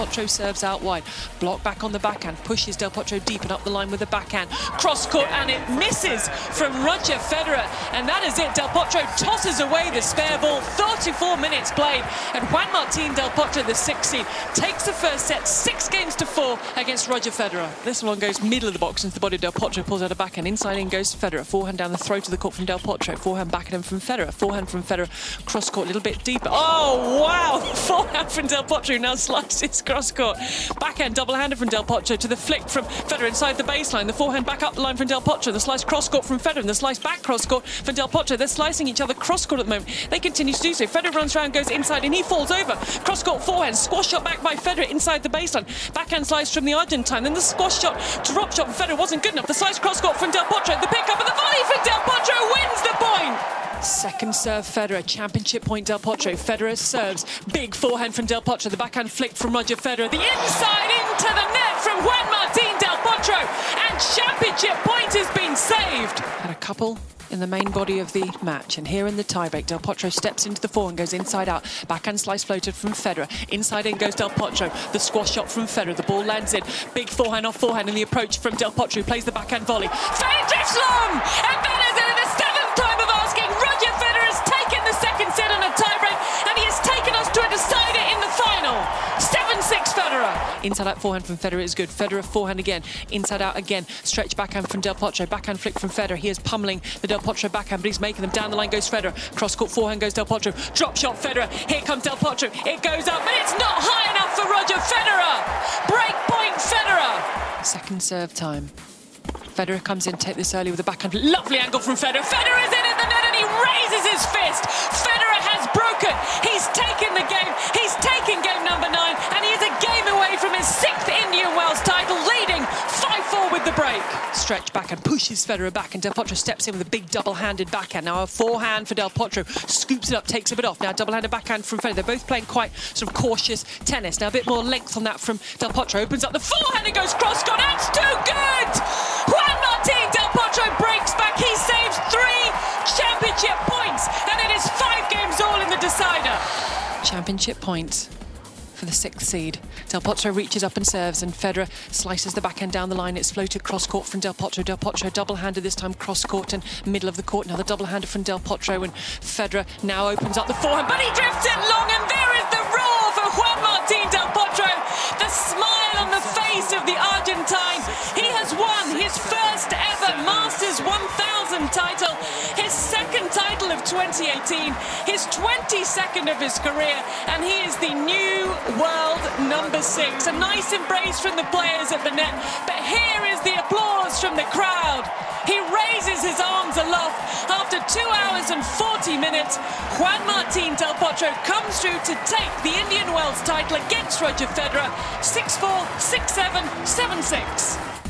Potro serves out wide. Block back on the backhand, pushes Del Potro deep and up the line with the backhand. Cross court, and it misses from Roger Federer. And that is it. Del Potro tosses away the spare ball. 34 minutes played. And Juan Martin Del Potro, the sixth seed, takes the first set, six games to four against Roger Federer. This one goes middle of the box into the body of Del Potro, pulls out a backhand. Inside in goes Federer. Forehand down the throat of the court from Del Potro. Forehand back at him from Federer. Forehand from Federer. Cross court a little bit deeper. Oh, wow. Forehand from Del Potro now slices cross court. Backhand double handed from Del Potro to the flick from Federer inside the baseline. The forehand back up the line from Del Potro. The slice cross court from Federer. The slice back cross court from Del Potro. They're slicing each other cross court at the moment. They continue to do so. Federer runs around, goes inside, and he falls over. Cross court forehand. Squash shot back by Federer inside the baseline. Backhand slice from the Argentine. Then the squash shot, drop shot from Federer wasn't good enough. The slice cross court from Del Potro. The pick up and the volley from Del Potro wins the point. Second serve Federer, championship point Del Potro. Federer serves, big forehand from Del Potro. The backhand flick from Roger Federer. The inside into the net from Juan Martin Del Potro. And championship point has been saved. And a couple in the main body of the match. And here in the tiebreak, Del Potro steps into the forehand, goes inside out. Backhand slice floated from Federer. Inside in goes Del Potro. The squash shot from Federer. The ball lands in. Big forehand off forehand and the approach from Del Potro, plays the backhand volley. Federer drifts long! And Federer's Inside out forehand from Federer is good. Federer forehand again. Inside out again. Stretch backhand from Del Potro. Backhand flick from Federer. He is pummeling the Del Potro backhand, but he's making them. Down the line goes Federer. Cross court forehand goes Del Potro. Drop shot Federer. Here comes Del Potro. It goes up, but it's not high enough for Roger Federer. Break point Federer. Second serve time. Federer comes in, take this early with a backhand. Lovely angle from Federer. Federer is in at the net and he raises his fist. Federer has broken. He's taken the game. He's taken game number nine and he from his sixth Indian Wells title, leading 5-4 with the break. Stretch back and pushes Federer back and Del Potro steps in with a big double-handed backhand. Now a forehand for Del Potro, scoops it up, takes a bit off. Now double-handed backhand from Federer. They're both playing quite sort of cautious tennis. Now a bit more length on that from Del Potro. Opens up the forehand and goes cross-court. That's too good! Juan Martin Del Potro breaks back. He saves three championship points, and it is five games all in the decider. Championship points for the sixth seed. Del Potro reaches up and serves, and Federer slices the backhand down the line. It's floated cross court from Del Potro. Del Potro double-handed this time, cross court and middle of the court. Another double-hander from Del Potro, and Federer now opens up the forehand, but he drifts it long, and there is the roar for Juan Martin Del Potro. The smile on the face of the Argentine. He has won his first ever Masters 1000 title, his title of 2018, his 22nd of his career, and he is the new world number six. A nice embrace from the players at the net, but here is the applause from the crowd. He raises his arms aloft after two hours and 40 minutes. Juan Martin Del Potro comes through to take the Indian Wells title against Roger Federer 6-4, 6-7, 7-6.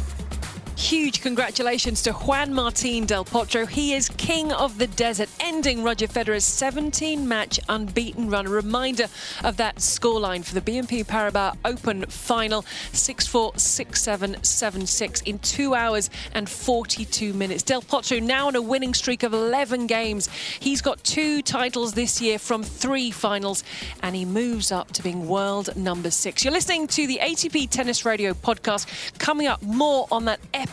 Huge congratulations to Juan Martin Del Potro. He is king of the desert, ending Roger Federer's 17-match unbeaten run. A reminder of that scoreline for the BNP Paribas Open final, 6-4, 6-7, 7-6 in two hours and 42 minutes. Del Potro now on a winning streak of 11 games. He's got two titles this year from three finals, and he moves up to being world number six. You're listening to the ATP Tennis Radio podcast. Coming up, more on that epic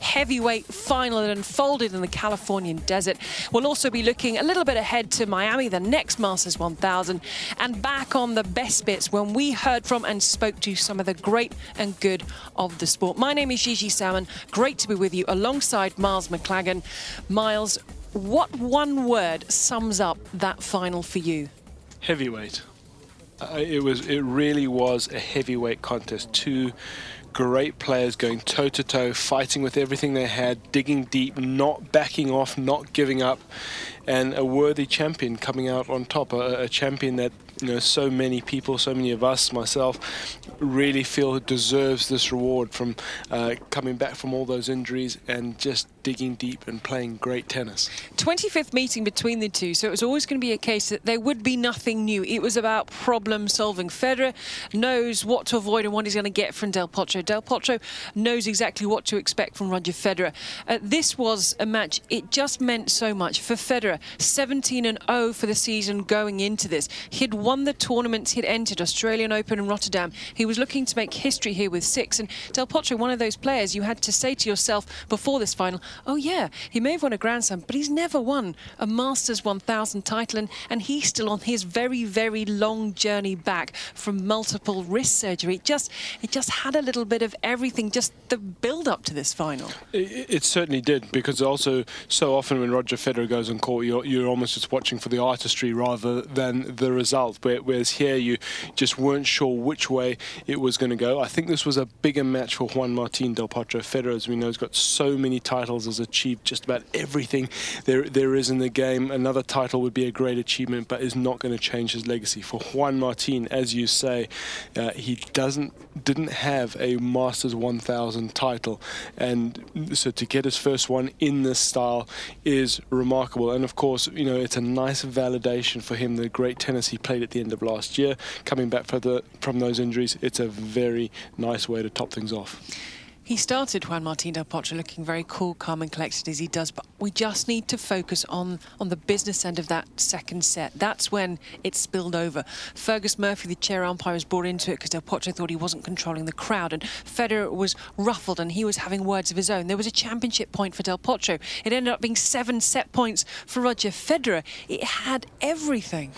heavyweight final that unfolded in the Californian desert. We'll also be looking a little bit ahead to Miami, the next Masters 1000, and back on the best bits when we heard from and spoke to some of the great and good of the sport. My name is Gigi Salmon. Great to be with you alongside Miles Maclagan. Miles, what one word sums up that final for you? Heavyweight. Uh, it was. It really was a heavyweight contest. Two great players going toe to toe, fighting with everything they had, digging deep, not backing off, not giving up, and a worthy champion coming out on top. A, a champion that you know so many people, so many of us, myself, really feel deserves this reward from uh, coming back from all those injuries and just digging deep and playing great tennis. 25th meeting between the two, so it was always going to be a case that there would be nothing new. It was about problem solving. Federer knows what to avoid and what he's going to get from Del Potro. Del Potro knows exactly what to expect from Roger Federer. Uh, this was a match, it just meant so much for Federer. 17 and 0 for the season going into this. He'd won the tournaments he'd entered, Australian Open and Rotterdam. He was looking to make history here with six. And Del Potro, one of those players you had to say to yourself before this final, oh yeah, he may have won a Grand Slam, but he's never won a Masters 1000 title. And, and he's still on his very, very long journey back from multiple wrist surgery. It just, it just had a little bit of everything, just the build up to this final. It, it certainly did, because also so often when Roger Federer goes on court, you're, you're almost just watching for the artistry rather than the result. Whereas here, you just weren't sure which way it was going to go. I think this was a bigger match for Juan Martín Del Potro. Federer, as we know, has got so many titles, has achieved just about everything there there is in the game. Another title would be a great achievement, but is not going to change his legacy. For Juan Martín, as you say, uh, he doesn't didn't have a Masters 1000 title, and so to get his first one in this style is remarkable. And of course, you know, it's a nice validation for him. The great tennis he played at the end of last year, coming back the, from those injuries, it's a very nice way to top things off. He started Juan Martín del Potro looking very cool, calm and collected as he does, but we just need to focus on, on the business end of that second set. That's when it spilled over. Fergus Murphy, the chair umpire, was brought into it because Del Potro thought he wasn't controlling the crowd, and Federer was ruffled and he was having words of his own. There was a championship point for Del Potro. It ended up being seven set points for Roger Federer. It had everything.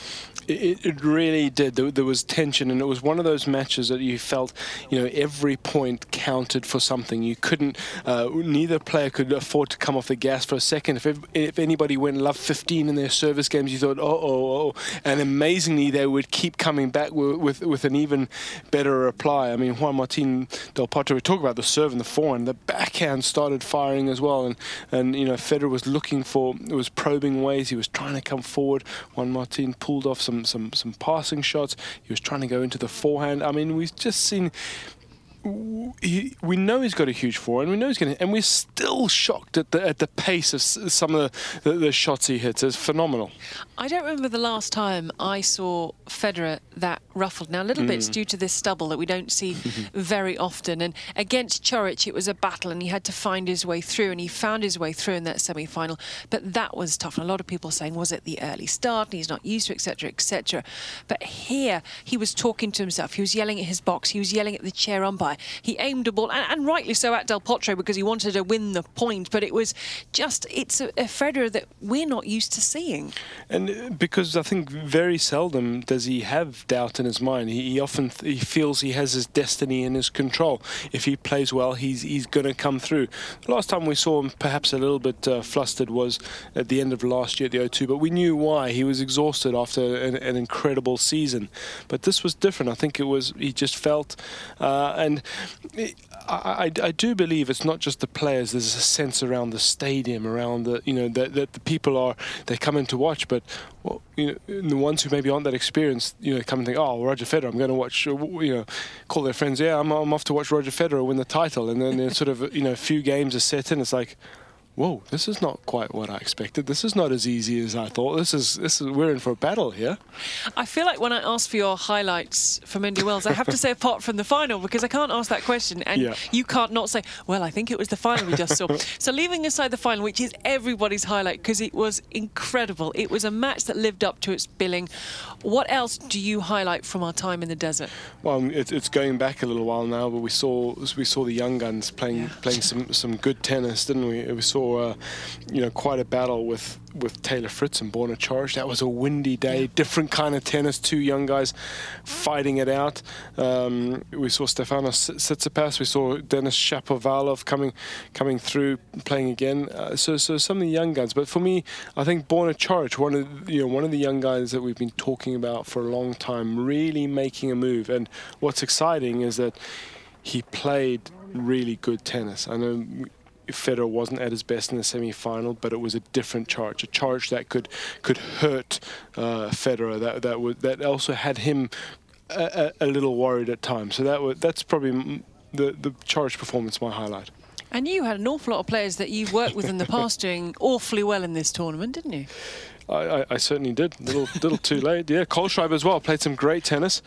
It, it, really did. There, there, was tension, and it was one of those matches that you felt, you know, every point counted for something. You couldn't, uh, neither player could afford to come off the gas for a second. If, if anybody went love 15 in their service games, you thought, oh, oh, oh. And amazingly, they would keep coming back with, with, with an even better reply. I mean, Juan Martín Del Potro, we talk about the serve and the forehand, the backhand started firing as well. And, and you know, Federer was looking for, was probing ways, he was trying to come forward. Juan Martín pulled off some some some passing shots. He was trying to go into the forehand. I mean, we've just seen he, we know he's got a huge forehand. We know he's going to, and we're still shocked at the at the pace of some of the, the, the, shots he hits. It's phenomenal. I don't remember the last time I saw Federer that ruffled. Now, a little mm. bit's due to this stubble that we don't see very often. And against Coric, it was a battle, and he had to find his way through, and he found his way through in that semi-final. But that was tough. And a lot of people saying, was it the early start? And he's not used to, etc., etc. But here, he was talking to himself. He was yelling at his box. He was yelling at the chair umpire. He aimed a ball, and, and, rightly so, at Del Potro because he wanted to win the point. But it was just, it's a, a Federer that we're not used to seeing. And uh, because I think very seldom does he have doubt in his mind. He, he often he feels he has his destiny in his control. If he plays well, he's he's going to come through. The last time we saw him perhaps a little bit uh, flustered was at the end of last year at the O2, but we knew why. He was exhausted after an, an incredible season. But this was different. I think it was he just felt, uh, and I, I, I, do believe it's not just the players. There's a sense around the stadium, around the you know that, that the people are they come in to watch, but well, you know the ones who maybe aren't that experienced, you know, come and think, oh, Roger Federer, I'm going to watch, you know, call their friends, yeah, I'm, I'm off to watch Roger Federer win the title, and then sort of you know a few games are set in, it's like whoa, this is not quite what I expected. This is not as easy as I thought. This is this is we're in for a battle here. I feel like when I ask for your highlights from Indy Wells, I have to say apart from the final because I can't ask that question and yeah. you can't not say, well, I think it was the final we just saw. so leaving aside the final, which is everybody's highlight because it was incredible. It was a match that lived up to its billing. What else do you highlight from our time in the desert? Well, it, it's going back a little while now, but we saw we saw the young guns playing yeah. playing some some good tennis, didn't we? We saw saw, uh, you know, quite a battle with, with Taylor Fritz and Borna Coric. That was a windy day, different kind of tennis. Two young guys fighting it out. Um, we saw Stefanos Tsitsipas. We saw Denis Shapovalov coming coming through, playing again. Uh, so, so some of the young guys. But for me, I think Borna Coric, one of you know one of the young guys that we've been talking about for a long time, really making a move. And what's exciting is that he played really good tennis. I know Federer wasn't at his best in the semi-final, but it was a different charge, a charge that could could hurt uh, Federer. That that would that also had him a, a, little worried at times. So that was, that's probably the the charge performance my highlight. And you had an awful lot of players that you've worked with in the past doing awfully well in this tournament, didn't you? I, I, I certainly did. A little, little too late. Yeah, Kohlschreiber as well. Played some great tennis.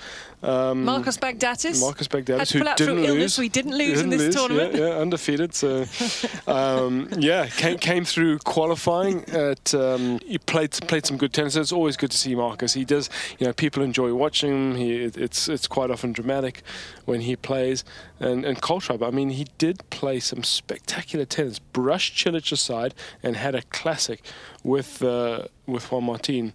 Um, Marcos Baghdatis. Marcos Baghdatis, who didn't lose. illness, he didn't lose didn't in this lose, tournament. Yeah, yeah undefeated. So, um, yeah, came, came through qualifying. At um, he played played some good tennis. It's always good to see Marcos. He does. You know, people enjoy watching him. He it's it's quite often dramatic when he plays. And and Koltrab, I mean, he did play some spectacular tennis. Brushed Cilic aside and had a classic with uh, with Juan Martin.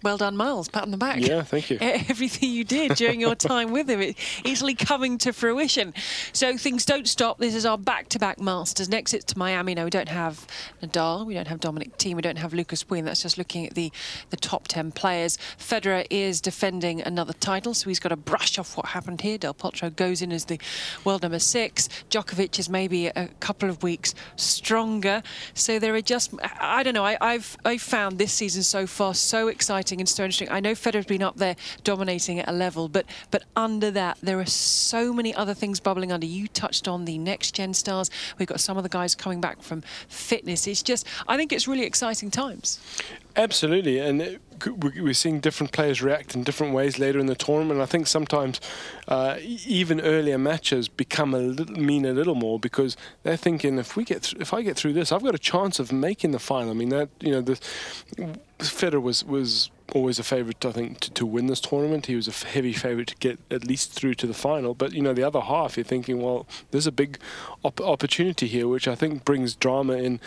Well done, Miles. Pat on the back. Yeah, thank you. Everything you did during your time with him, it easily coming to fruition. So things don't stop. This is our back-to-back Masters. Next, it's to Miami. No, we don't have Nadal. We don't have Dominic Thiem. We don't have Lucas Pouille. That's just looking at the the top ten players. Federer is defending another title, so he's got to brush off what happened here. Del Potro goes in as the world number six. Djokovic is maybe a couple of weeks stronger. So there are just I don't know. I, I've I've found this season so far so exciting and so interesting. I know Federer's been up there dominating at a level, but but under that there are so many other things bubbling under. You touched on the next gen stars. We've got some of the guys coming back from fitness. It's just I think it's really exciting times. Absolutely, and we're seeing different players react in different ways later in the tournament. I think sometimes uh, even earlier matches become a little, mean a little more because they're thinking if we get if I get through this, I've got a chance of making the final. I mean that you know the Federer was was always a favourite, I think, to, to win this tournament. He was a heavy favourite to get at least through to the final. But, you know, the other half, you're thinking, well, there's a big op- opportunity here, which I think brings drama in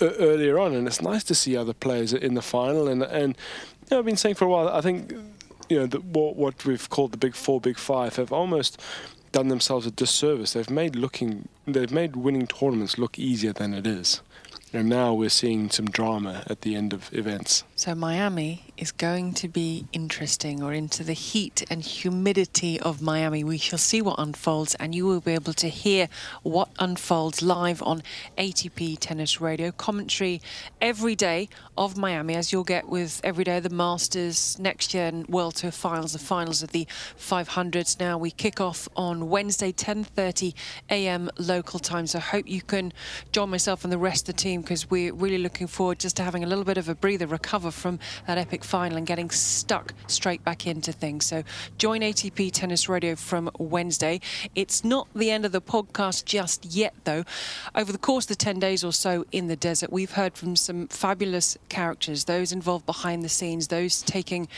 earlier on, and it's nice to see other players in the final. And and you know, I've been saying for a while, I think you know the, what what we've called the big four, big five have almost done themselves a disservice. They've made looking, they've made winning tournaments look easier than it is. And now we're seeing some drama at the end of events. So Miami is going to be interesting, or into the heat and humidity of Miami. We shall see what unfolds, and you will be able to hear what unfolds live on ATP Tennis Radio. Commentary every day of Miami, as you'll get with every day of the Masters, next year, and World Tour Finals, the finals of the 500s. Now we kick off on Wednesday, 10:30 a.m. local time. So I hope you can join myself and the rest of the team because we're really looking forward just to having a little bit of a breather, recover from that epic final and getting stuck straight back into things. So join ATP Tennis Radio from Wednesday. It's not the end of the podcast just yet, though. Over the course of the 10 days or so in the desert, we've heard from some fabulous characters, those involved behind the scenes, those taking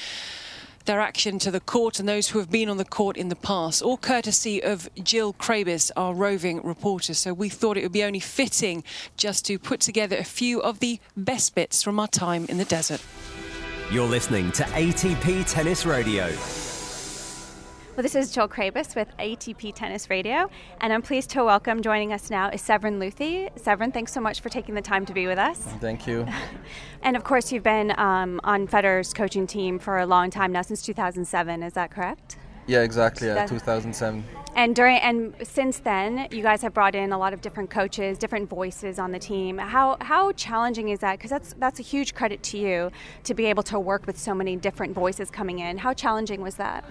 their action to the court and those who have been on the court in the past, all courtesy of Jill Craybas, our roving reporter. So we thought it would be only fitting just to put together a few of the best bits from our time in the desert. You're listening to ATP Tennis Radio. Well, this is Jill Craybas with ATP Tennis Radio, and I'm pleased to welcome joining us now is Severin Luthi. Severin, thanks so much for taking the time to be with us. Thank you. and of course, you've been um, on Federer's coaching team for a long time now, since 2007. Is that correct? Yeah, exactly. Yeah, 2007. And during and since then, you guys have brought in a lot of different coaches, different voices on the team. How how challenging is that? Because that's that's a huge credit to you to be able to work with so many different voices coming in. How challenging was that?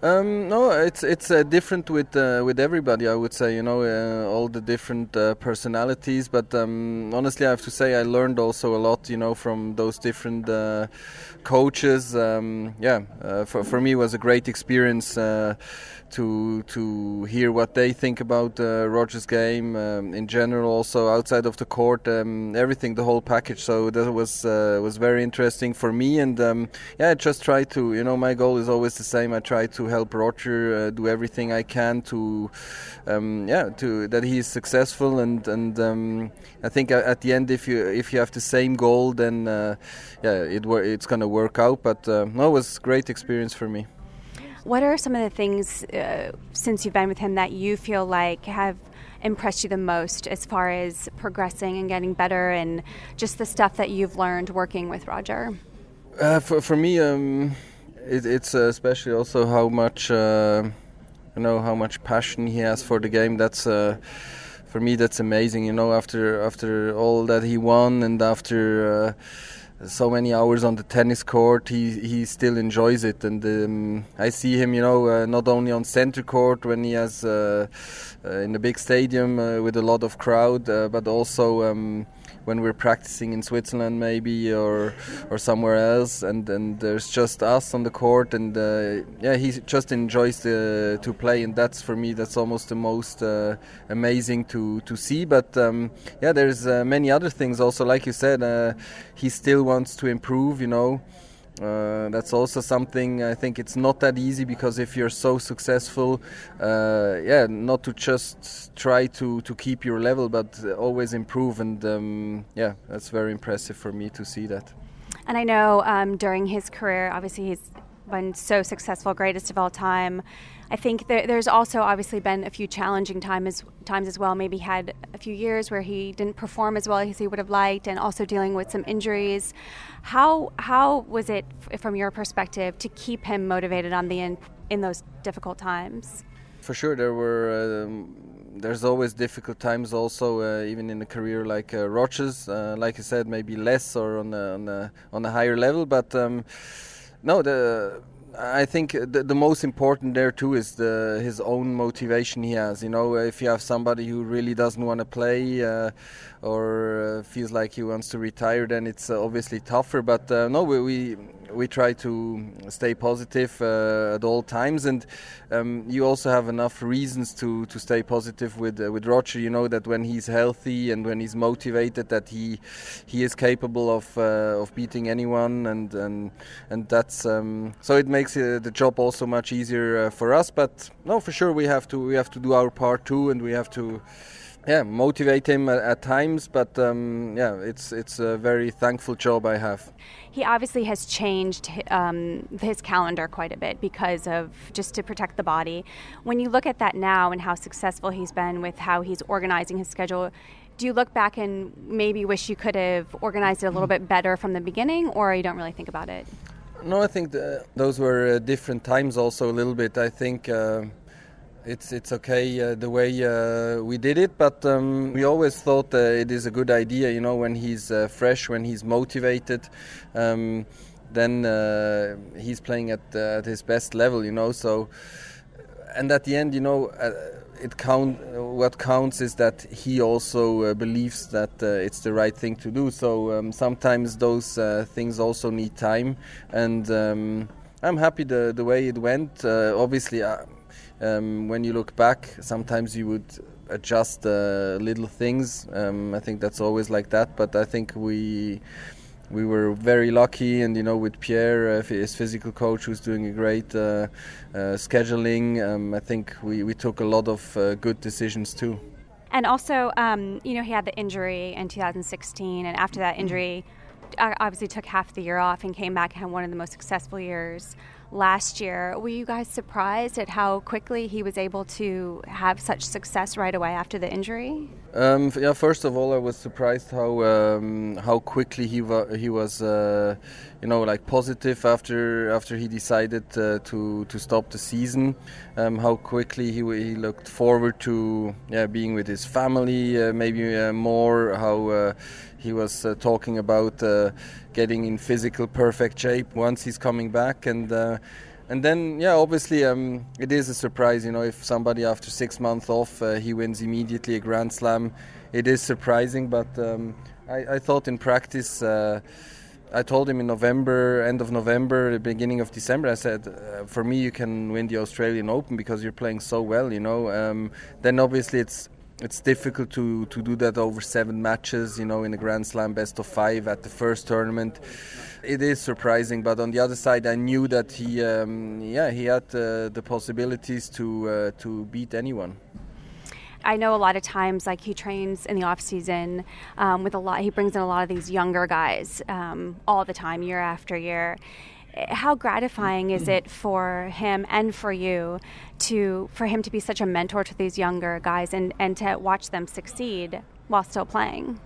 Um, no, it's it's uh, different with uh, with everybody. I would say you know uh, all the different uh, personalities. But um, honestly, I have to say I learned also a lot. You know from those different uh, coaches. Um, yeah, uh, for for me it was a great experience to to hear what they think about uh, Roger's game um, in general, also outside of the court, um, everything, the whole package. So that was uh, was very interesting for me, and um, yeah, I just try to, you know, my goal is always the same. I try to help Roger uh, do everything I can to, um, yeah, to that he is successful, and and um, I think at the end, if you if you have the same goal, then uh, yeah, it it's gonna work out. But uh, no, it was great experience for me. What are some of the things uh, since you've been with him that you feel like have impressed you the most as far as progressing and getting better and just the stuff that you've learned working with Roger? Uh, for, for me, um, it, it's uh, especially also how much, uh, you know, how much passion he has for the game. That's uh, for me, that's amazing. You know, after after all that he won and after uh, so many hours on the tennis court, he he still enjoys it, and um, I see him, you know, uh, not only on center court when he has uh, uh, in a big stadium uh, with a lot of crowd, uh, but also um, when we're practicing in Switzerland maybe or or somewhere else, and and there's just us on the court, and uh, yeah, he just enjoys the, to play, and that's for me that's almost the most uh, amazing to to see. But um, yeah, there's uh, many other things also, like you said, uh, he still wants to improve, you know. Uh, that's also something I think it's not that easy because if you're so successful, uh, yeah, not to just try to, to keep your level, but always improve. And um, yeah, that's very impressive for me to see that. And I know um, during his career, obviously he's been so successful, greatest of all time. I think there, there's also obviously been a few challenging times times as well. Maybe had a few years where he didn't perform as well as he would have liked, and also dealing with some injuries. How how was it from your perspective to keep him motivated on the in, in those difficult times? For sure, there were. Um, there's always difficult times, also uh, even in a career like uh. Uh, like I said, maybe less or on a, on a, on a higher level, but. Um, no, the I think the, the, most important there too is the his own motivation he has. You know, if you have somebody who really doesn't want to play uh, or uh, feels like he wants to retire, then it's uh, obviously tougher. But uh, no, we, we we try to stay positive uh, at all times, and um, you also have enough reasons to, to stay positive with uh, with Roger. You know that when he's healthy and when he's motivated, that he he is capable of uh, of beating anyone, and and and that's um, so it makes the job also much easier for us. But no, for sure we have to we have to do our part too, and we have to yeah, motivate him at, times. But um, yeah, it's it's a very thankful job I have. He obviously has changed um, his calendar quite a bit because of just to protect the body. When you look at that now and how successful he's been with how he's organizing his schedule, do you look back and maybe wish you could have organized it a little bit better from the beginning, or you don't really think about it? No, I think the, those were uh, different times also a little bit. I think. Uh, it's it's okay uh, the way uh, we did it, but um, we always thought uh, it is a good idea. You know, when he's uh, fresh, when he's motivated, um, then uh, he's playing at uh, at his best level. You know, so and at the end, you know. it count. What counts is that he also believes that it's the right thing to do. So um, sometimes those things also need time, and um, I'm happy the the way it went. obviously, um, when you look back, sometimes you would adjust uh, little things. Um, I think that's always like that. But I think we we were very lucky, and you know, with Pierre, uh, his physical coach, who's doing a great uh, uh, scheduling. Um, I think we, we took a lot of uh, good decisions too. And also, um, you know, he had the injury in 2016, and after that injury, obviously took half the year off and came back and had one of the most successful years last year. Were you guys surprised at how quickly he was able to have such success right away after the injury? Um, yeah, first of all, I was surprised how um, how quickly he wa- he was, uh, you know, like positive after after he decided uh, to to stop the season. Um, how quickly he, he looked forward to yeah being with his family, uh, maybe uh, more. How uh, he was uh, talking about getting in physical perfect shape once he's coming back and uh, and then yeah obviously um, it is a surprise you know if somebody after six months off uh, he wins immediately a grand slam it is surprising but um, I, I, thought in practice uh, I told him in November, end of November, the beginning of December. I said, uh, for me, you can win the Australian Open because you're playing so well. You know. Um, then obviously it's it's difficult to, to do that over seven matches, you know, in a Grand Slam best of five at the first tournament. It is surprising, but on the other side, I knew that he, um, yeah, he had uh, the possibilities to uh, to beat anyone. I know a lot of times, like he trains in the off season um, with a lot. He brings in a lot of these younger guys um, all the time, year after year how gratifying is it for him and for you to for him to be such a mentor to these younger guys and, and to watch them succeed while still playing?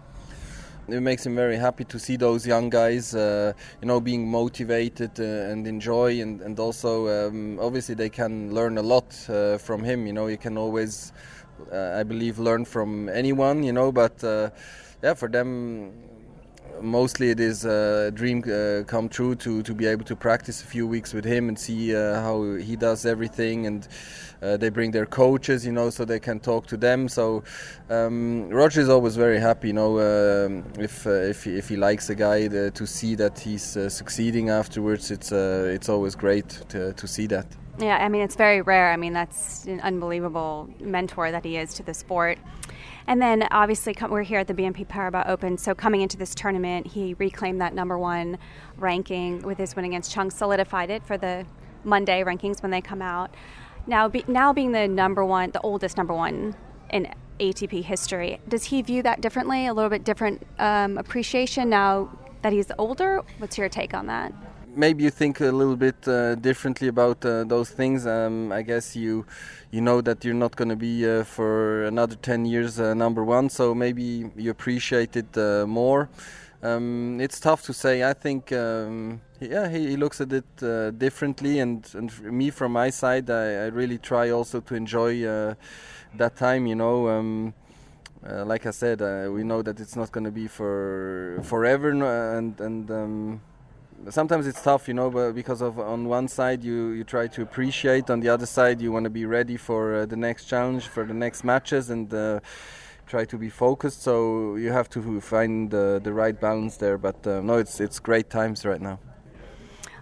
it makes him very happy to see those young guys, uh, you know, being motivated uh, and enjoy, and and also um, obviously they can learn a lot uh, from him. You know, you can always, uh, I believe, learn from anyone. You know, but uh, yeah, for them mostly it is a dream uh, come true to, to be able to practice a few weeks with him and see uh, how he does everything and uh, they bring their coaches you know so they can talk to them so um, Roger is always very happy you know um, if, uh, if, he, if he likes a guy uh, to see that he's uh, succeeding afterwards it's it's always great to, to see that yeah, I mean, it's very rare. I mean, that's an unbelievable mentor that he is to the sport. And then obviously, we're here at the BNP Paribas Open. So coming into this tournament, he reclaimed that number one ranking with his win against Chung, solidified it for the Monday rankings when they come out. Now, be, now being the number one, the oldest number one in ATP history, does he view that differently? A little bit different um, appreciation now that he's older? What's your take on that? Maybe you think a little bit uh, differently about uh, those things. Um, I guess you you know that you're not going to be uh, for another 10 years uh, number one, so maybe you appreciate it uh, more. Um, it's tough to say. I think, um, yeah, he, he, looks at it uh, differently, and, and me from my side, I, I really try also to enjoy that time. You know. Um, like I said, we know that it's not going to be for forever, and and um, sometimes it's tough, you know, but because of on one side you you try to appreciate, on the other side you want to be ready for uh, the next challenge, for the next matches, and uh, try to be focused. So you have to find the the right balance there. But uh, no, it's it's great times right now.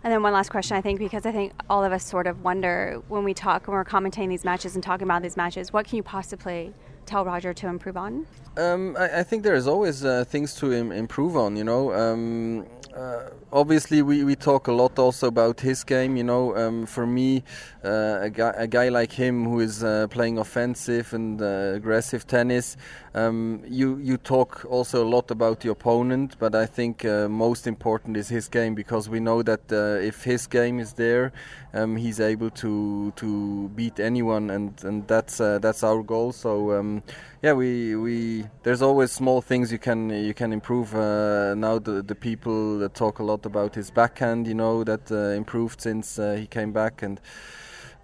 And then one last question, I think, because I think all of us sort of wonder when we talk, when we're commentating these matches and talking about these matches, what can you possibly tell Roger to improve on? Um, I, I, think there's always uh, things to Im- improve on. You know, um, uh, obviously we, we talk a lot also about his game. You know, um, for me, uh, a guy a guy like him who is uh, playing offensive and uh, aggressive tennis, um, you you talk also a lot about the opponent, but I think uh, most important is his game because we know that uh, if his game is there, um, he's able to to beat anyone, and and that's that's our goal. So. Um, yeah, we we there's always small things you can you can improve. Uh, now the the people talk a lot about his backhand, you know, that uh, improved since uh, he came back, and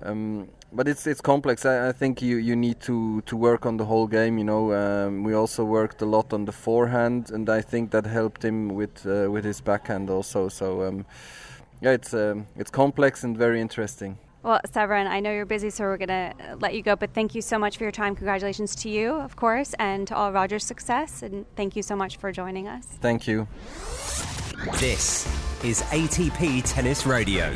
um, but it's it's complex. I, I, think you, you need to, to work on the whole game. You know, um, we also worked a lot on the forehand, and I think that helped him with uh, with his backhand also. So um, yeah, it's um, it's complex and very interesting. Well, Severin, I know you're busy, so we're going to let you go, but thank you so much for your time. Congratulations to you, of course, and to all Roger's success, and thank you so much for joining us. Thank you. This is ATP Tennis Radio.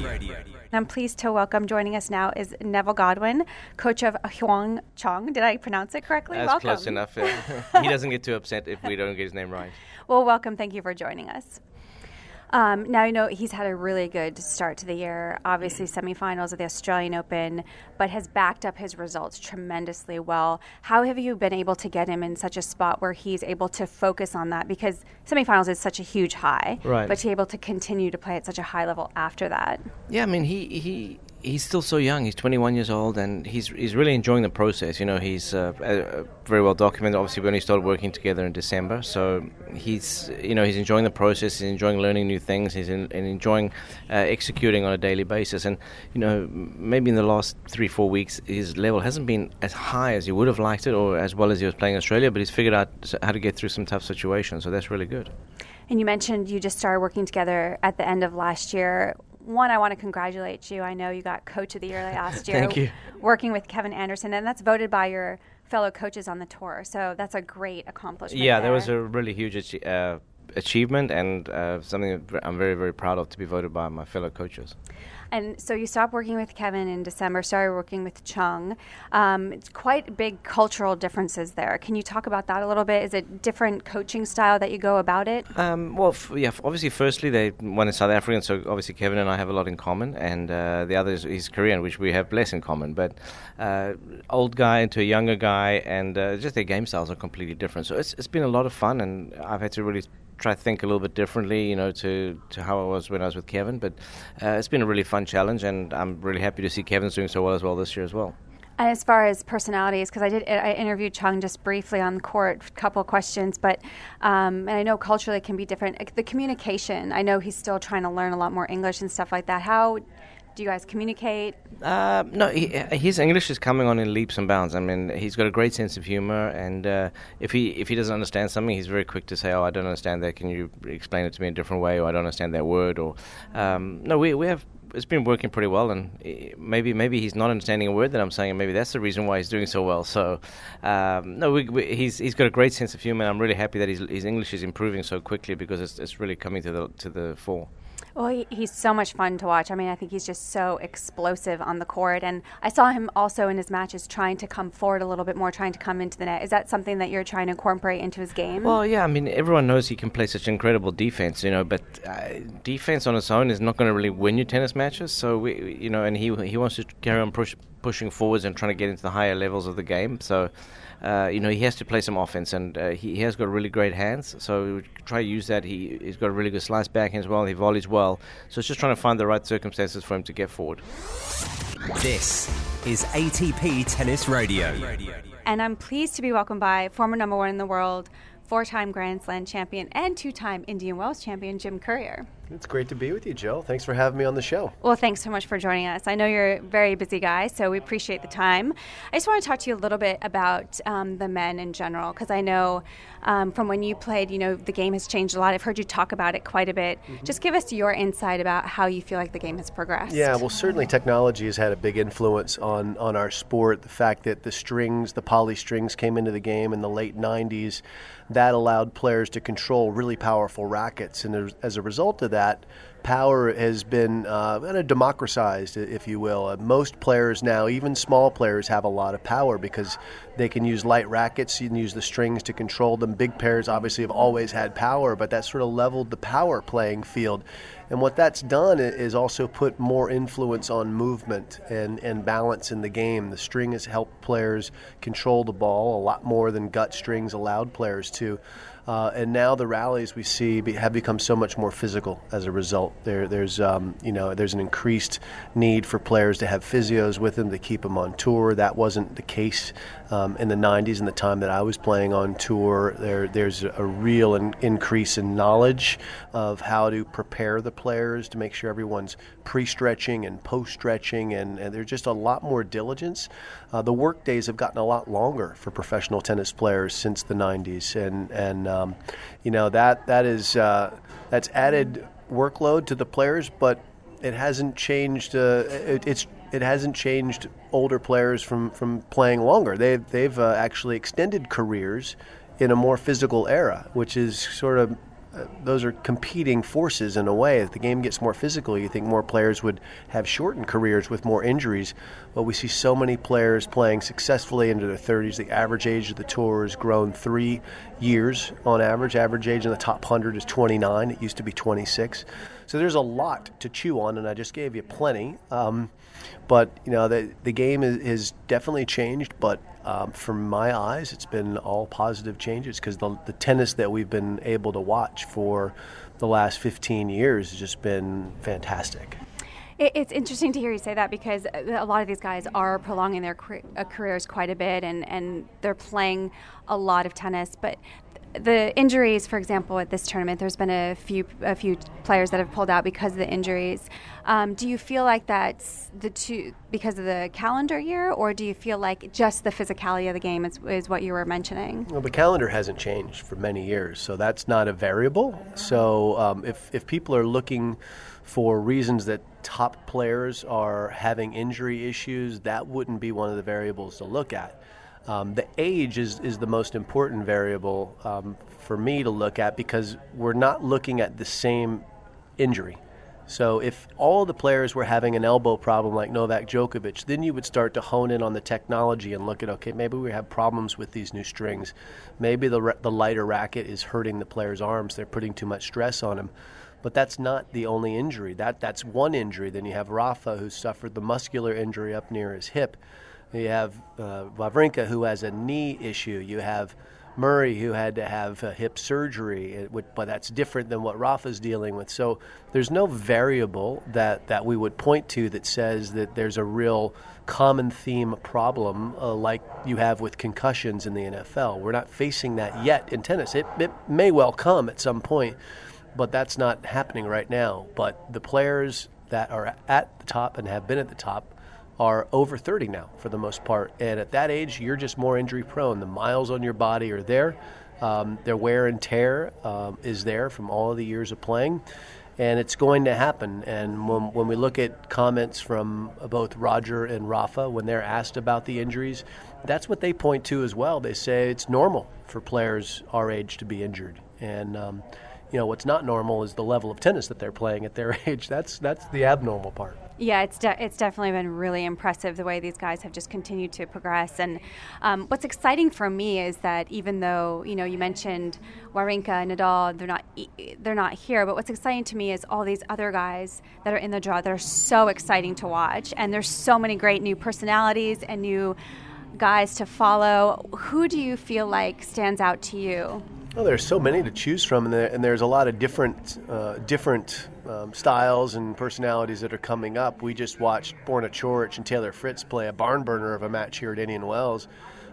I'm pleased to welcome joining us now is Neville Godwin, coach of Huang Chong. Did I pronounce it correctly? That's welcome. close enough. he doesn't get too upset if we don't get his name right. Well, welcome. Thank you for joining us. Um, now, you know he's had a really good start to the year, obviously, semifinals of the Australian Open, but has backed up his results tremendously well. How have you been able to get him in such a spot where he's able to focus on that? Because semifinals is such a huge high, right. but to be able to continue to play at such a high level after that. Yeah, I mean, he, he he's still so young. He's 21 years old, and he's he's really enjoying the process. You know, he's uh, very well documented. Obviously, we only started working together in December, so he's you know he's enjoying the process. He's enjoying learning new things. He's in, enjoying uh, executing on a daily basis. And you know, maybe in the last three four weeks, his level hasn't been as high as he would have liked it, or as well as he was playing Australia. But he's figured out how to get through some tough situations. So that's really good. And you mentioned you just started working together at the end of last year one, I want to congratulate you. I know you got Coach of the Year last year. Thank you. Working with Kevin Anderson, and that's voted by your fellow coaches on the tour. So that's a great accomplishment. Yeah, there that was a really huge uh, achievement and uh, something I'm very, very proud of to be voted by my fellow coaches. And so you stopped working with Kevin in December, started working with Chung. Um, it's quite big cultural differences there. Can you talk about that a little bit? Is it different coaching style that you go about it? Um, well, f- yeah. Obviously, firstly, they one is South African, so obviously Kevin and I have a lot in common, and uh, the other is, is, Korean, which we have less in common. But uh, old guy into a younger guy, and uh, just their game styles are completely different. So it's it's been a lot of fun, and I've had to really try to think a little bit differently, you know, to, to how I was when I was with Kevin. But uh, it's been a really fun challenge, and I'm really happy to see Kevin's doing so well as well this year as well. And as far as personalities, because I did, I interviewed Chung just briefly on the court, a couple questions, but um, and I know culturally it can be different. The communication, I know he's still trying to learn a lot more English and stuff like that. How Do you guys communicate? Uh, no, he, his English is coming on in leaps and bounds. I mean, he's got a great sense of humor, and uh, if he if he doesn't understand something, he's very quick to say, "Oh, I don't understand that. Can you explain it to me in a different way?" Or "I don't understand that word." Or um, no, we we have it's been working pretty well, and maybe maybe he's not understanding a word that I'm saying, and maybe that's the reason why he's doing so well. So, um, no, we, we, he's he's got a great sense of humor. And I'm really happy that his, his English is improving so quickly because it's, it's really coming to the to the fore. Well, he, he's so much fun to watch. I mean, I think he's just so explosive on the court. And I saw him also in his matches trying to come forward a little bit more, trying to come into the net. Is that something that you're trying to incorporate into his game? Well, yeah. I mean, everyone knows he can play such incredible defense, you know, but uh, defense on its own is not going to really win you tennis matches. So, we, you know, and he, he wants to carry on push, pushing forwards and trying to get into the higher levels of the game. So, uh, you know, he has to play some offense, and uh, he, he, has got really great hands. So we try to use that. He, he's got a really good slice backhand as well. He volleys well. So it's just trying to find the right circumstances for him to get forward. This is ATP Tennis Radio. And I'm pleased to be welcomed by former number one in the world, four time Grand Slam champion, and two time Indian Wells champion, Jim Courier. It's great to be with you, Jill. Thanks for having me on the show. Well, thanks so much for joining us. I know you're a very busy guy, so we appreciate the time. I just want to talk to you a little bit about um, the men in general, because I know um, from when you played, you know, the game has changed a lot. I've heard you talk about it quite a bit. Mm-hmm. Just give us your insight about how you feel like the game has progressed. Yeah, well, certainly technology has had a big influence on, on our sport. The fact that the strings, the poly strings came into the game in the late 90s, that allowed players to control really powerful rackets. And as a result of that, power has been uh, kind of democratized, if you will. Uh, most players now, even small players, have a lot of power because they can use light rackets. You can use the strings to control them. Big pairs obviously have always had power, but that sort of leveled the power playing field. And what that's done is also put more influence on movement and, and balance in the game. The string has helped players control the ball a lot more than gut strings allowed players to. Uh, and now the rallies we see be, have become so much more physical as a result. There, there's um, you know there's an increased need for players to have physios with them to keep them on tour. That wasn't the case um, in the 90s and the time that I was playing on tour. There, there's a real in, increase in knowledge of how to prepare the players to make sure everyone's pre-stretching and post-stretching, and, and there's just a lot more diligence. Uh, the work days have gotten a lot longer for professional tennis players since the 90s, and and um, you know that that is uh, that's added workload to the players, but it hasn't changed. Uh, it, it's it hasn't changed older players from, from playing longer. They've they've uh, actually extended careers in a more physical era, which is sort of those are competing forces in a way. As the game gets more physical, you think more players would have shortened careers with more injuries. But we see so many players playing successfully into their 30s. The average age of the tour has grown three years on average. Average age in the top 100 is 29. It used to be 26. So there's a lot to chew on, and I just gave you plenty. Um, but you know the the game is, is definitely changed, but um, from my eyes, it's been all positive changes because the, the tennis that we've been able to watch for the last 15 years has just been fantastic. It's interesting to hear you say that because a lot of these guys are prolonging their uh, careers quite a bit and, and they're playing a lot of tennis. But the injuries, for example, at this tournament, there's been a few a few players that have pulled out because of the injuries. Um, do you feel like that's the two because of the calendar year, or do you feel like just the physicality of the game is, is what you were mentioning? Well, the calendar hasn't changed for many years, so that's not a variable. So um, if if people are looking for reasons that top players are having injury issues, that wouldn't be one of the variables to look at. Um, the age is, is the most important variable um, for me to look at because we're not looking at the same injury. So if all the players were having an elbow problem like Novak Djokovic, then you would start to hone in on the technology and look at okay, maybe we have problems with these new strings. Maybe the the lighter racket is hurting the player's arms. They're putting too much stress on him. But that's not the only injury. That that's one injury. Then you have Rafa who suffered the muscular injury up near his hip. You have uh, Wawrinka, who has a knee issue. You have Murray, who had to have hip surgery, would, but that's different than what Rafa's dealing with. So there's no variable that, that we would point to that says that there's a real common theme problem uh, like you have with concussions in the NFL. We're not facing that yet in tennis. It, it may well come at some point, but that's not happening right now. But the players that are at the top and have been at the top are over 30 now for the most part. And at that age, you're just more injury prone. The miles on your body are there. Um, their wear and tear um, is there from all of the years of playing. And it's going to happen. And when, when we look at comments from both Roger and Rafa, when they're asked about the injuries, that's what they point to as well. They say it's normal for players our age to be injured. And um, you know what's not normal is the level of tennis that they're playing at their age. That's that's the abnormal part. Yeah, it's de- it's definitely been really impressive the way these guys have just continued to progress. And um, what's exciting for me is that even though you know you mentioned Wawrinka, and Nadal, they're not they're not here, but what's exciting to me is all these other guys that are in the draw that are so exciting to watch. And there's so many great new personalities and new guys to follow. Who do you feel like stands out to you? Well, there's so many to choose from, and, there, and there's a lot of different uh, different um, styles and personalities that are coming up. We just watched Borna Coric and Taylor Fritz play a barn burner of a match here at Indian Wells.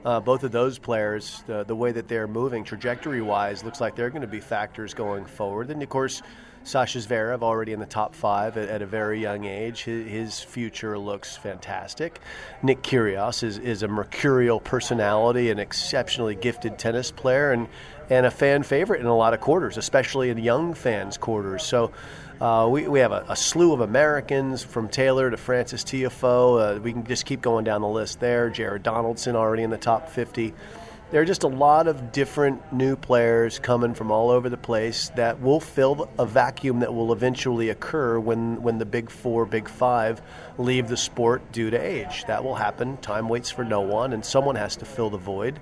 Uh, both of those players, the, the way that they're moving trajectory wise, looks like they're going to be factors going forward. And of course, Sasha Zverev already in the top five at, at a very young age. His, his, future looks fantastic. Nick Kyrgios is, is a mercurial personality, an exceptionally gifted tennis player, and, and a fan favorite in a lot of quarters, especially in young fans' quarters. So uh, we, we have a, a, slew of Americans from Taylor to Frances Tiafoe. Uh, we can just keep going down the list there. Jared Donaldson already in the top 50 there are just a lot of different new players coming from all over the place that will fill a vacuum that will eventually occur when, when the big four, big five leave the sport due to age. That will happen. Time waits for no one, and someone has to fill the void.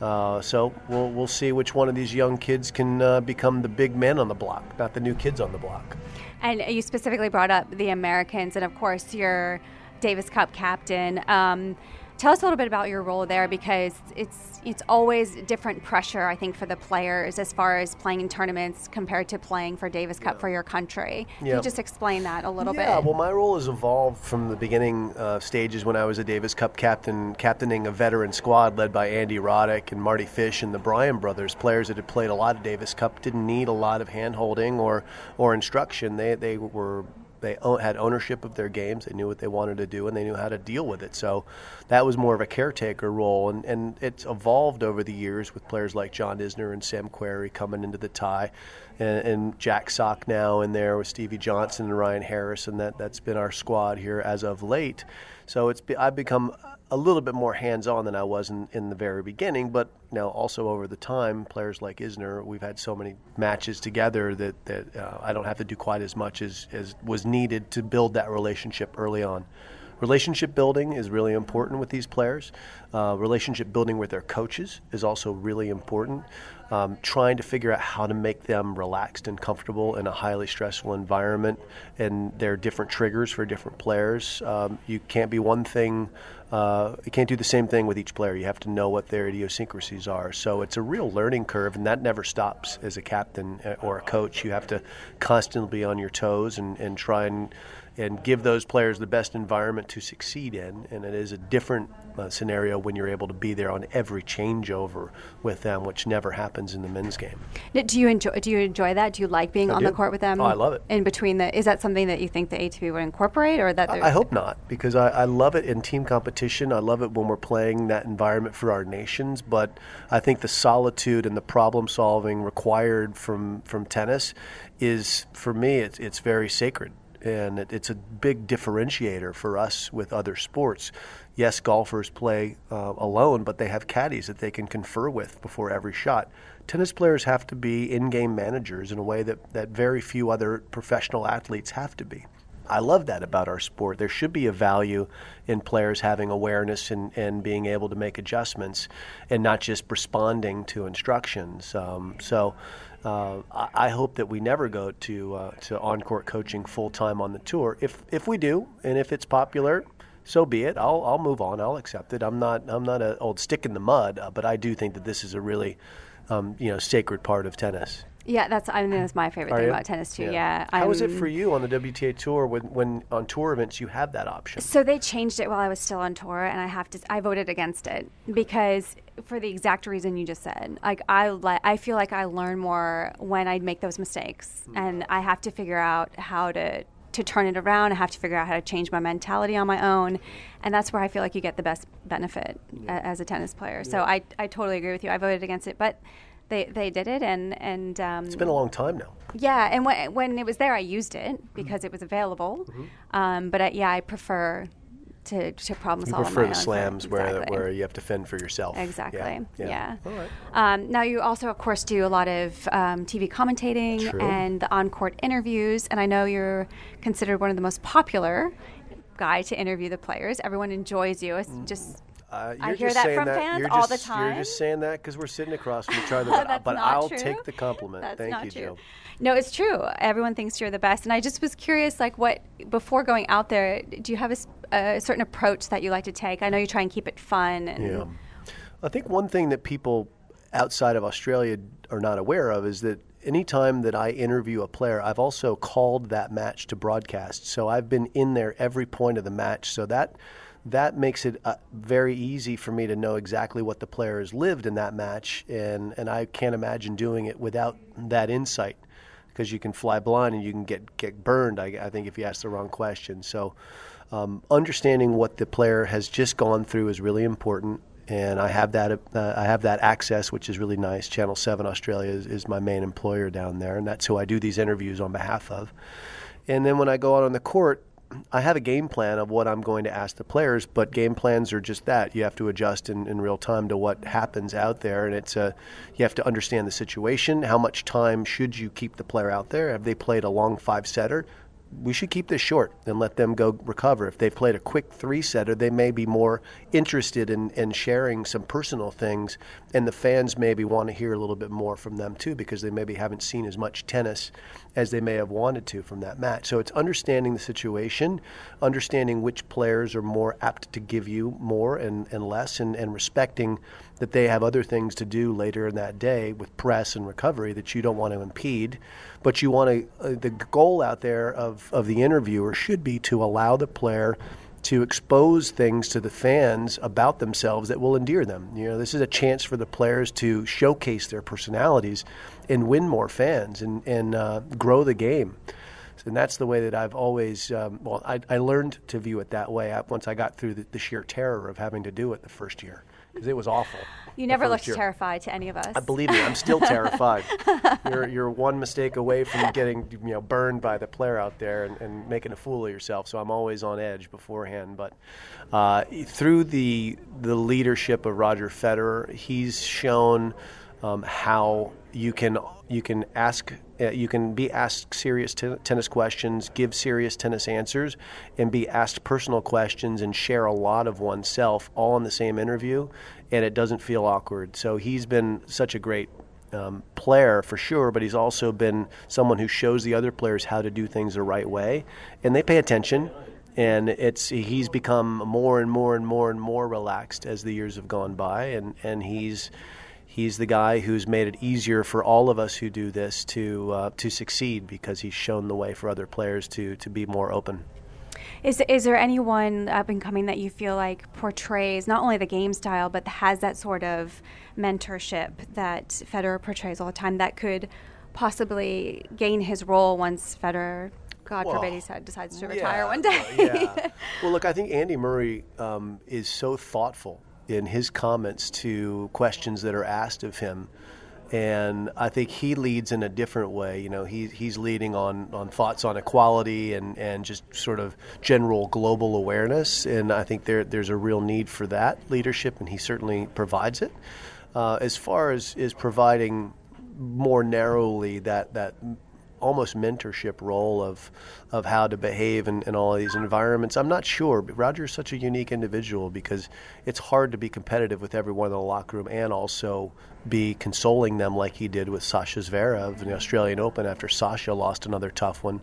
Uh, so we'll, we'll see which one of these young kids can uh, become the big men on the block, not the new kids on the block. And you specifically brought up the Americans, and of course, you're Davis Cup captain. Um, Tell us a little bit about your role there because it's it's always different pressure I think for the players as far as playing in tournaments compared to playing for Davis Cup yeah. for your country. Can you just explain that a little yeah, bit? Yeah, well, my role has evolved from the beginning uh, stages when I was a Davis Cup captain, captaining a veteran squad led by Andy Roddick and Mardy Fish and the Bryan brothers, players that had played a lot of Davis Cup, didn't need a lot of hand holding or or instruction. They they were they had ownership of their games. They knew what they wanted to do, and they knew how to deal with it. So that was more of a caretaker role, and, and it's evolved over the years with players like John Isner and Sam Querrey coming into the tie, and, and Jack Sock now in there with Stevie Johnson and Ryan Harris, and that that's been our squad here as of late. So it's I've become a little bit more hands-on than I was in, in the very beginning, but now also over the time, players like Isner, we've had so many matches together that, that uh, I don't have to do quite as much as, as was needed to build that relationship early on. Relationship building is really important with these players. Uh, relationship building with their coaches is also really important um, trying to figure out how to make them relaxed and comfortable in a highly stressful environment. And there are different triggers for different players. Um, you can't be one thing. Uh, you can't do the same thing with each player. You have to know what their idiosyncrasies are. So it's a real learning curve, and that never stops as a captain uh, or a coach. You have to constantly be on your toes and, and try and and give those players the best environment to succeed in. And it is a different uh, scenario when you're able to be there on every changeover with them, which never happens in the men's game. Do you enjoy? Do you enjoy that? Do you like being I on do. the court with them? Oh, I love it. In between the, is that something that you think the ATP would incorporate, or that? I, I hope not, because I, I love it in team competition. I love it when we're playing that environment for our nations. But I think the solitude and the problem solving required from from tennis is, for me, it's it's very sacred and it, it's a big differentiator for us with other sports. Yes, golfers play uh, alone, but they have caddies that they can confer with before every shot. Tennis players have to be in game managers in a way that, that very few other professional athletes have to be. I love that about our sport. There should be a value in players having awareness and, and being able to make adjustments and not just responding to instructions. Um, so uh, I, hope that we never go to uh, to on court coaching full time on the tour. If if we do, and if it's popular, so be it. I'll I'll move on. I'll accept it. I'm not I'm not an old stick in the mud, uh, but I do think that this is a really um, you know sacred part of tennis. Yeah, that's I mean that's my favorite Are thing you? about tennis too. Yeah. Yeah. How was it for you on the WTA tour when when on tour events you have that option? So they changed it while I was still on tour, and I have to. I voted against it because for the exact reason you just said. Like I, le- I feel like I learn more when I make those mistakes, mm. and I have to figure out how to to turn it around. I have to figure out how to change my mentality on my own, and that's where I feel like you get the best benefit yeah. a, as a tennis player. Yeah. So I, I totally agree with you. I voted against it, but they, they did it, and and um, it's been a long time now. Yeah, and when when it was there, I used it because mm-hmm. it was available. Mm-hmm. Um, but I, yeah, I prefer to, to problem solve. You prefer the slams where where you have to fend for yourself. Exactly. Yeah. yeah. yeah. All right. Um, now you also, of course, do a lot of um, TV commentating True. and the on-court interviews, and I know you're considered one of the most popular guy to interview the players. Everyone enjoys you. It's mm. just uh, I hear that from that, fans all just, the time. You're just saying that because we're sitting across from each other, but, but I'll true. take the compliment. That's Thank you, true. Jill. No, it's true. Everyone thinks you're the best, and I just was curious, like, what before going out there, do you have a, a certain approach that you like to take? I know you try and keep it fun. yeah, I think one thing that people outside of Australia are not aware of is that anytime that I interview a player, I've also called that match to broadcast. So I've been in there every point of the match. So that that makes it uh, very easy for me to know exactly what the player has lived in that match, and and I can't imagine doing it without that insight, because you can fly blind and you can get get burned. I, I think if you ask the wrong question. So, um, understanding what the player has just gone through is really important, and I have that uh, I have that access, which is really nice. Channel Seven Australia is, is my main employer down there, and that's who I do these interviews on behalf of. And then when I go out on the court, I have a game plan of what I'm going to ask the players, but game plans are just that. You have to adjust in, in real time to what happens out there, and it's a you have to understand the situation. How much time should you keep the player out there? Have they played a long five setter? We should keep this short and let them go recover. If they've played a quick three setter, they may be more interested in, in sharing some personal things, and the fans maybe want to hear a little bit more from them too because they maybe haven't seen as much tennis as they may have wanted to from that match. So it's understanding the situation, understanding which players are more apt to give you more and, and less, and, and respecting that they have other things to do later in that day with press and recovery that you don't want to impede. But you want to, uh, the goal out there of, of the interviewer should be to allow the player to expose things to the fans about themselves that will endear them. You know, this is a chance for the players to showcase their personalities and win more fans and, and uh, grow the game. And that's the way that I've always, um, well, I, I, learned to view it that way once I got through the, the sheer terror of having to do it the first year because it was awful. You never looked year. terrified to any of us. I believe me, I'm still terrified. you're, you're one mistake away from getting you know burned by the player out there and, and making a fool of yourself. So I'm always on edge beforehand. But uh, through the the leadership of Roger Federer, he's shown um, how you can you can ask uh, you can be asked serious t- tennis questions, give serious tennis answers, and be asked personal questions and share a lot of oneself all in the same interview, and it doesn't feel awkward. So he's been such a great um, player for sure, but he's also been someone who shows the other players how to do things the right way, and they pay attention. And it's he's become more and more and more and more relaxed as the years have gone by, and and he's he's the guy who's made it easier for all of us who do this to uh, to succeed because he's shown the way for other players to to be more open. Is is there anyone up and coming that you feel like portrays not only the game style but has that sort of mentorship that Federer portrays all the time that could possibly gain his role once Federer God well, forbid he decides to retire yeah, one day. yeah. Well, look, I think Andy Murray um, is so thoughtful in his comments to questions that are asked of him. And I think he leads in a different way. You know, he, he's leading on, on thoughts on equality and, and just sort of general global awareness. And I think there, there's a real need for that leadership, and he certainly provides it. Uh, as far as is providing more narrowly that, that almost mentorship role of of how to behave in, in all these environments. I'm not sure. But Roger is such a unique individual because it's hard to be competitive with everyone in the locker room and also be consoling them like he did with Sasha Zverev in the Australian Open after Sasha lost another tough one.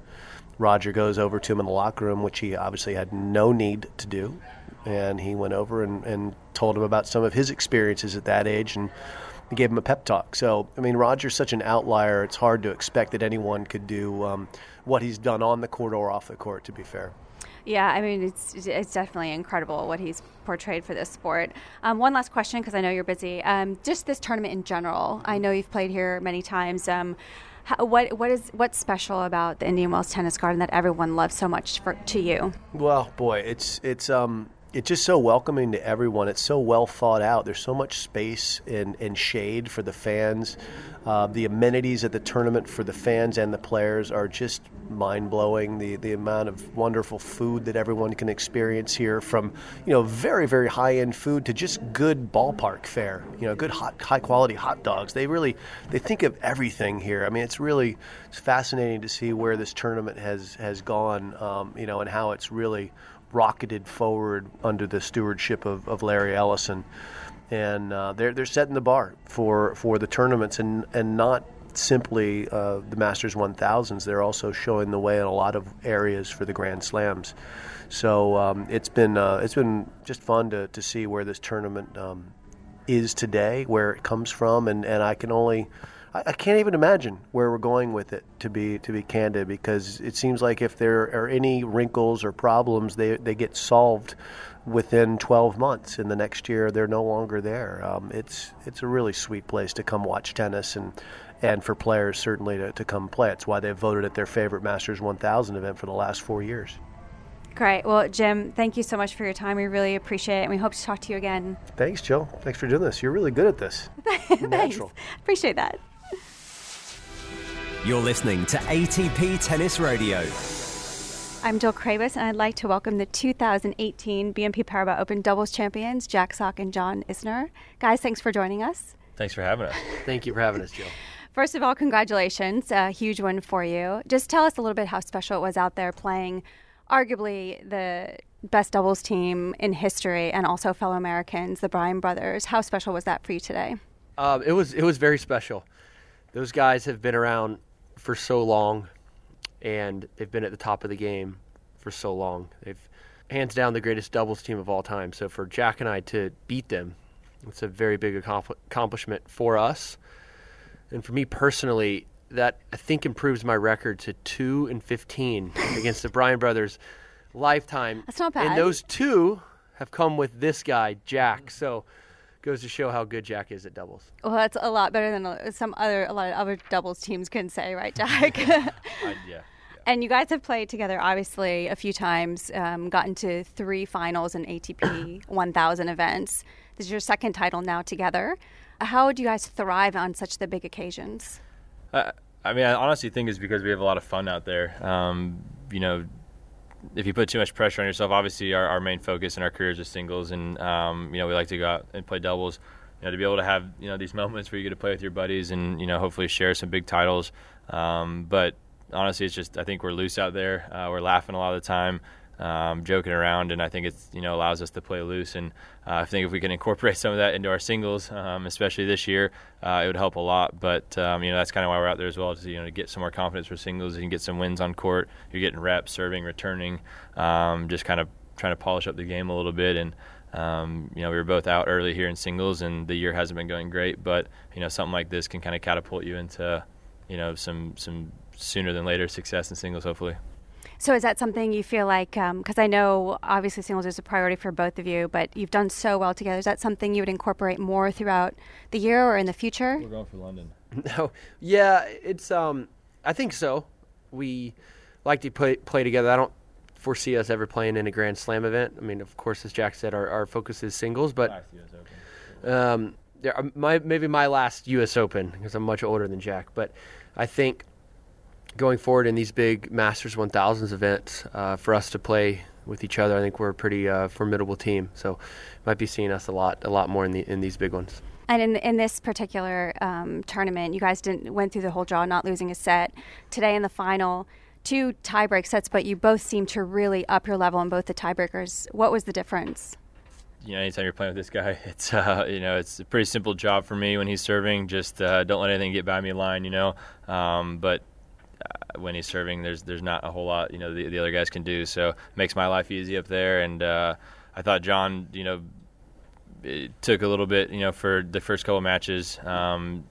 Roger goes over to him in the locker room, which he obviously had no need to do. And he went over and, and told him about some of his experiences at that age and and gave him a pep talk. So, I mean, Roger's such an outlier. It's hard to expect that anyone could do um, what he's done on the court or off the court. To be fair. Yeah, I mean, it's it's definitely incredible what he's portrayed for this sport. Um, one last question, because I know you're busy. Um, just this tournament in general. I know you've played here many times. Um, How, what what is what's special about the Indian Wells Tennis Garden that everyone loves so much for, to you? Well, boy, it's it's um it's just so welcoming to everyone. It's so well thought out. There's so much space and, and shade for the fans. Uh, the amenities at the tournament for the fans and the players are just mind blowing. The the amount of wonderful food that everyone can experience here, from you know very very high end food to just good ballpark fare. You know, good hot high quality hot dogs. They really they think of everything here. I mean, it's really it's fascinating to see where this tournament has has gone. Um, you know, and how it's really rocketed forward under the stewardship of, of Larry Ellison. And uh, they're, they're setting the bar for, for the tournaments and, and not simply uh, the Masters 1000s. They're also showing the way in a lot of areas for the Grand Slams. So um, it's been uh, it's been just fun to, to see where this tournament um, is today, where it comes from, and, and I can only I, I can't even imagine where we're going with it. To be to be candid, because it seems like if there are any wrinkles or problems, they they get solved within 12 months. In the next year, they're no longer there. Um, it's it's a really sweet place to come watch tennis and and for players certainly to, to come play. It's why they've voted it their favorite Masters 1000 event for the last four years. Great. Well, Jim, thank you so much for your time. We really appreciate it, and we hope to talk to you again. Thanks, Jill. Thanks for doing this. You're really good at this. Natural. Appreciate that. You're listening to ATP Tennis Radio. I'm Jill Craybas, and I'd like to welcome the 2018 BNP Paribas Open doubles champions, Jack Sock and John Isner. Guys, thanks for joining us. Thanks for having us. Thank you for having us, Jill. First of all, congratulations. A huge one for you. Just tell us a little bit how special it was out there playing arguably the best doubles team in history and also fellow Americans, the Bryan brothers. How special was that for you today? Um, it was it was very special. Those guys have been around for so long, and they've been at the top of the game for so long. They've hands down the greatest doubles team of all time. So for Jack and I to beat them, it's a very big accomplishment for us, and for me personally, that I think improves my record to two and fifteen against the Bryan brothers lifetime. That's not bad. And those two have come with this guy, Jack. So goes to show how good Jack is at doubles. Well, that's a lot better than some other a lot of other doubles teams can say, right, Jack? I, yeah, yeah. And you guys have played together, obviously, a few times. Um, gotten to three finals in ATP 1000 events. This is your second title now together. How do you guys thrive on such the big occasions? Uh, I mean, I honestly think it's because we have a lot of fun out there. Um, you know, if you put too much pressure on yourself, obviously our, our main focus in our careers is singles, and um, you know we like to go out and play doubles. You know, to be able to have you know these moments where you get to play with your buddies and you know hopefully share some big titles. Um, but honestly, it's just I think we're loose out there. Uh, we're laughing a lot of the time um, joking around, and I think it's you know allows us to play loose. And uh, I think if we can incorporate some of that into our singles, um, especially this year, uh, it would help a lot. But um, you know that's kind of why we're out there as well to you know to get some more confidence for singles. and get some wins on court. You're getting reps, serving, returning, um, just kind of trying to polish up the game a little bit and. Um, you know, we were both out early here in singles, and the year hasn't been going great. But you know, something like this can kind of catapult you into, you know, some some sooner than later success in singles, hopefully. So is that something you feel like, because um, I know obviously singles is a priority for both of you, but you've done so well together. Is that something you would incorporate more throughout the year or in the future? We're going for London. No, yeah, it's. Um, I think so. We like to play play together. I don't foresee us ever playing in a Grand Slam event. I mean, of course, as Jack said, our, our focus is singles, but um, yeah, my maybe my last U.S. Open because I'm much older than Jack, but I think going forward in these big Masters 1000s events uh, for us to play with each other. I think we're a pretty uh, formidable team, so might be seeing us a lot, a lot more in the in these big ones. And in in this particular um, tournament, you guys didn't went through the whole draw, not losing a set. Today in the final, two tiebreak sets, but you both seem to really up your level in both the tiebreakers. What was the difference? You know, anytime you're playing with this guy, it's uh, you know it's a pretty simple job for me when he's serving. Just uh, don't let anything get by me line, you know. Um, but when he's serving, there's there's not a whole lot you know the, the other guys can do. So it makes my life easy up there. And uh, I thought John, you know, it took a little bit, you know, for the first couple of matches. Um,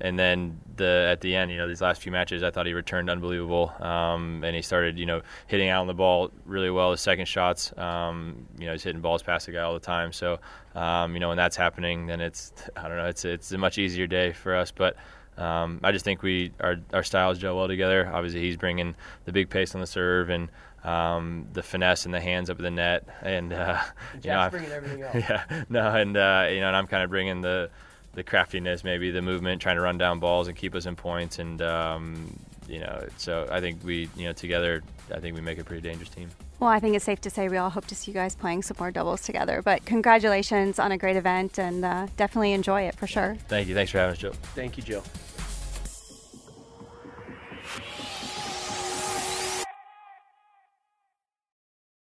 and then the at the end, you know, these last few matches, I thought he returned unbelievable, um, and he started, you know, hitting out on the ball really well. His second shots, um, you know, he's hitting balls past the guy all the time. So, um, you know, when that's happening, then it's I don't know, it's it's a much easier day for us. But um, I just think we our our styles gel well together. Obviously, he's bringing the big pace on the serve and um, the finesse and the hands up at the net, and uh, you know, bringing everything else. Yeah, no, and uh, you know, and I'm kind of bringing the the craftiness, maybe the movement, trying to run down balls and keep us in points, and um, you know, so I think we, you know, together, I think we make a pretty dangerous team. Well, I think it's safe to say we all hope to see you guys playing some more doubles together. But congratulations on a great event, and uh, definitely enjoy it for sure. Thank you. Thanks for having us, Joe. Thank you, Joe.